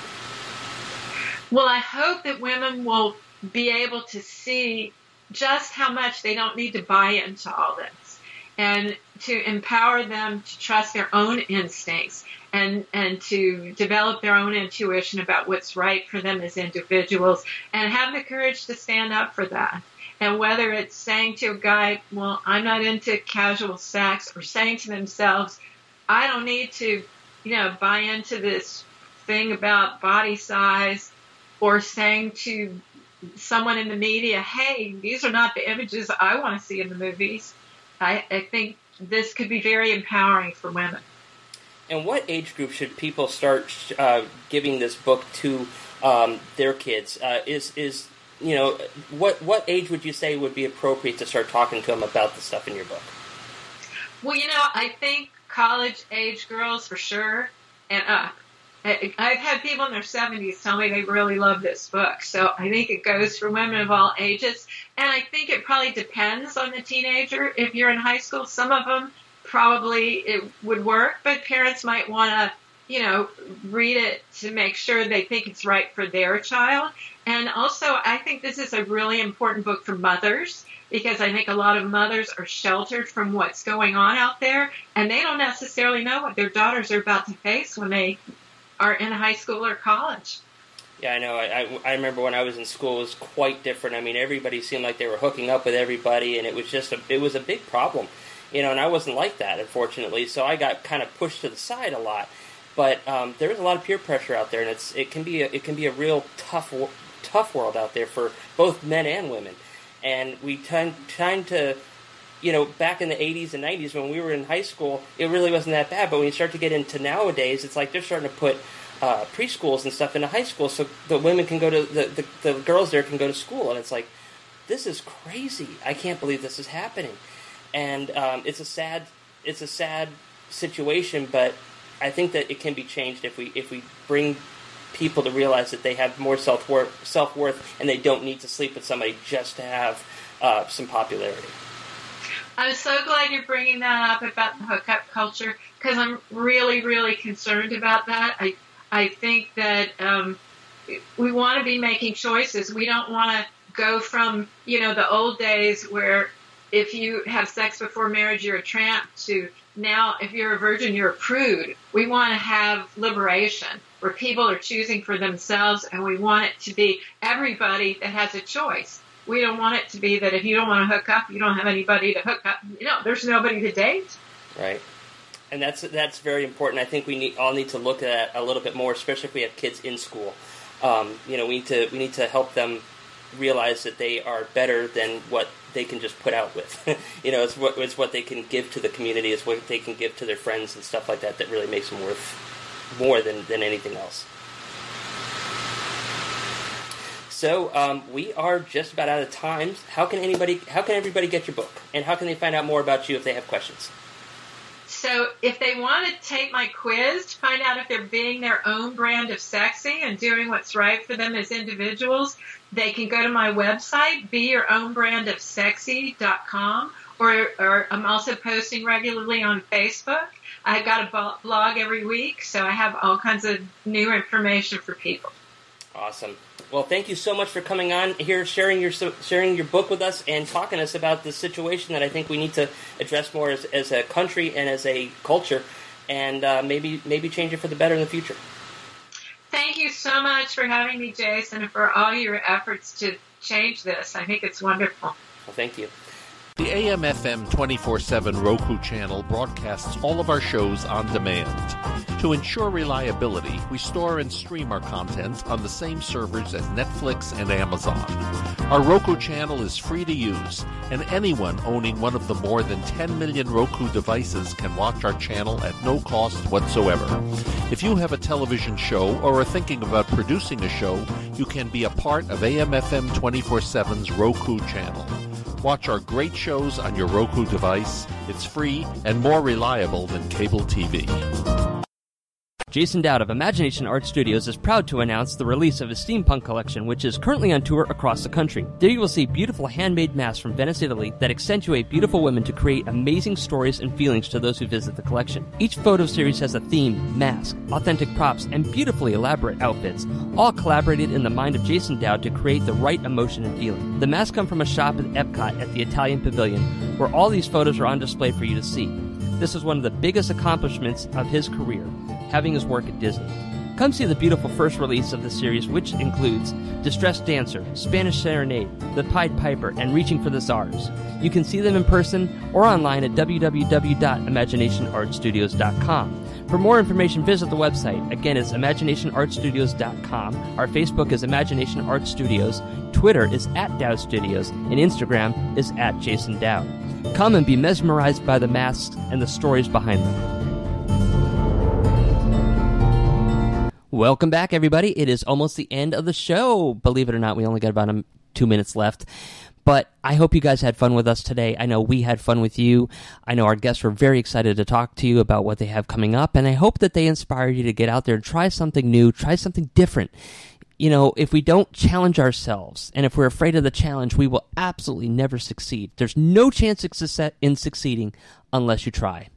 Well, I hope that women will be able to see just how much they don't need to buy into all this and to empower them to trust their own instincts and and to develop their own intuition about what's right for them as individuals and have the courage to stand up for that and whether it's saying to a guy well i'm not into casual sex or saying to themselves i don't need to you know, buy into this thing about body size or saying to someone in the media, hey, these are not the images I want to see in the movies. I, I think this could be very empowering for women. And what age group should people start uh, giving this book to um, their kids? Uh, is is you know what what age would you say would be appropriate to start talking to them about the stuff in your book? Well, you know, I think college age girls for sure and uh, up. I've had people in their 70s tell me they really love this book. So I think it goes for women of all ages. And I think it probably depends on the teenager. If you're in high school, some of them probably it would work, but parents might want to, you know, read it to make sure they think it's right for their child. And also, I think this is a really important book for mothers because I think a lot of mothers are sheltered from what's going on out there and they don't necessarily know what their daughters are about to face when they are in high school or college. Yeah, I know. I, I, I remember when I was in school, it was quite different. I mean, everybody seemed like they were hooking up with everybody, and it was just a it was a big problem, you know. And I wasn't like that, unfortunately. So I got kind of pushed to the side a lot. But um, there is a lot of peer pressure out there, and it's it can be a, it can be a real tough tough world out there for both men and women and we tend, tend to you know, back in the 80s and 90s when we were in high school, it really wasn't that bad. But when you start to get into nowadays, it's like they're starting to put uh, preschools and stuff into high school so the women can go to, the, the, the girls there can go to school. And it's like, this is crazy. I can't believe this is happening. And um, it's a sad, it's a sad situation, but I think that it can be changed if we, if we bring people to realize that they have more self worth, self worth, and they don't need to sleep with somebody just to have uh, some popularity. I'm so glad you're bringing that up about the hookup culture because I'm really, really concerned about that. I I think that um, we want to be making choices. We don't want to go from you know the old days where if you have sex before marriage you're a tramp to now if you're a virgin you're a prude. We want to have liberation where people are choosing for themselves and we want it to be everybody that has a choice. We don't want it to be that if you don't want to hook up, you don't have anybody to hook up. You know, there's nobody to date. Right. And that's that's very important. I think we need, all need to look at a little bit more, especially if we have kids in school. Um, you know, we need to we need to help them realize that they are better than what they can just put out with. [laughs] you know, it's what it's what they can give to the community, it's what they can give to their friends and stuff like that that really makes them worth more than, than anything else. So um, we are just about out of time. How can anybody? How can everybody get your book? And how can they find out more about you if they have questions? So if they want to take my quiz to find out if they're being their own brand of sexy and doing what's right for them as individuals, they can go to my website, beyourownbrandofsexy.com, or, or I'm also posting regularly on Facebook. I've got a blog every week, so I have all kinds of new information for people. Awesome. Well, thank you so much for coming on here, sharing your sharing your book with us, and talking to us about the situation that I think we need to address more as, as a country and as a culture, and uh, maybe maybe change it for the better in the future. Thank you so much for having me, Jason, and for all your efforts to change this. I think it's wonderful. Well, thank you. The AM/FM 24/7 Roku channel broadcasts all of our shows on demand. To ensure reliability, we store and stream our content on the same servers as Netflix and Amazon. Our Roku channel is free to use, and anyone owning one of the more than 10 million Roku devices can watch our channel at no cost whatsoever. If you have a television show or are thinking about producing a show, you can be a part of AM/FM 24/7's Roku channel. Watch our great shows on your Roku device. It's free and more reliable than cable TV. Jason Dowd of Imagination Art Studios is proud to announce the release of his steampunk collection, which is currently on tour across the country. There you will see beautiful handmade masks from Venice, Italy that accentuate beautiful women to create amazing stories and feelings to those who visit the collection. Each photo series has a theme, mask, authentic props, and beautifully elaborate outfits, all collaborated in the mind of Jason Dowd to create the right emotion and feeling. The masks come from a shop at Epcot at the Italian Pavilion, where all these photos are on display for you to see. This is one of the biggest accomplishments of his career having his work at Disney. Come see the beautiful first release of the series, which includes Distressed Dancer, Spanish Serenade, The Pied Piper, and Reaching for the Stars. You can see them in person or online at www.imaginationartstudios.com. For more information, visit the website. Again, it's imaginationartstudios.com. Our Facebook is Imagination Art Studios, Twitter is at Dowd Studios, and Instagram is at Jason Dowd. Come and be mesmerized by the masks and the stories behind them. Welcome back, everybody. It is almost the end of the show. Believe it or not, we only got about two minutes left. But I hope you guys had fun with us today. I know we had fun with you. I know our guests were very excited to talk to you about what they have coming up. And I hope that they inspire you to get out there and try something new, try something different. You know, if we don't challenge ourselves and if we're afraid of the challenge, we will absolutely never succeed. There's no chance in succeeding unless you try.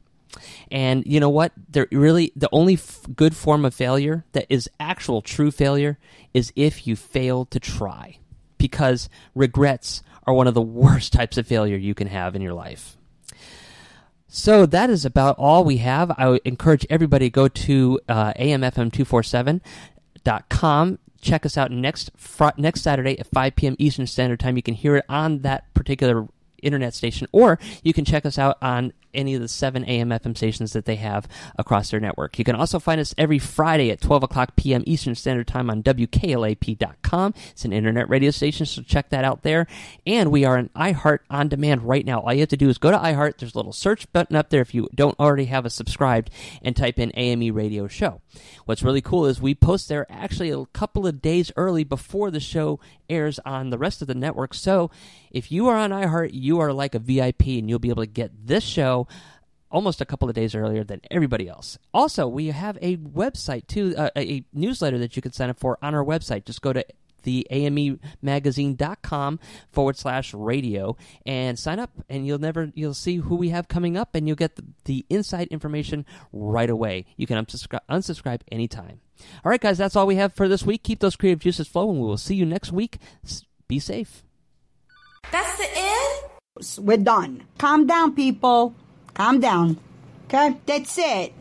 And you know what? There really the only f- good form of failure that is actual true failure is if you fail to try. Because regrets are one of the [laughs] worst types of failure you can have in your life. So that is about all we have. I encourage everybody to go to uh, amfm247.com. Check us out next fr- next Saturday at 5 p.m. Eastern Standard Time. You can hear it on that particular internet station, or you can check us out on any of the seven AM FM stations that they have across their network. You can also find us every Friday at 12 o'clock p.m. Eastern Standard Time on WKLAP.com. It's an internet radio station, so check that out there. And we are an iHeart on demand right now. All you have to do is go to iHeart. There's a little search button up there if you don't already have a subscribed and type in AME Radio Show. What's really cool is we post there actually a couple of days early before the show airs on the rest of the network. So if you are on iHeart, you are like a VIP and you'll be able to get this show almost a couple of days earlier than everybody else. Also, we have a website too, uh, a newsletter that you can sign up for on our website. Just go to the amemagazine.com forward slash radio and sign up and you'll never you'll see who we have coming up and you'll get the, the inside information right away. You can unsubscribe, unsubscribe anytime. All right guys that's all we have for this week. Keep those creative juices flowing. We will see you next week. Be safe. That's the end? We're done. Calm down people calm down. Okay? That's it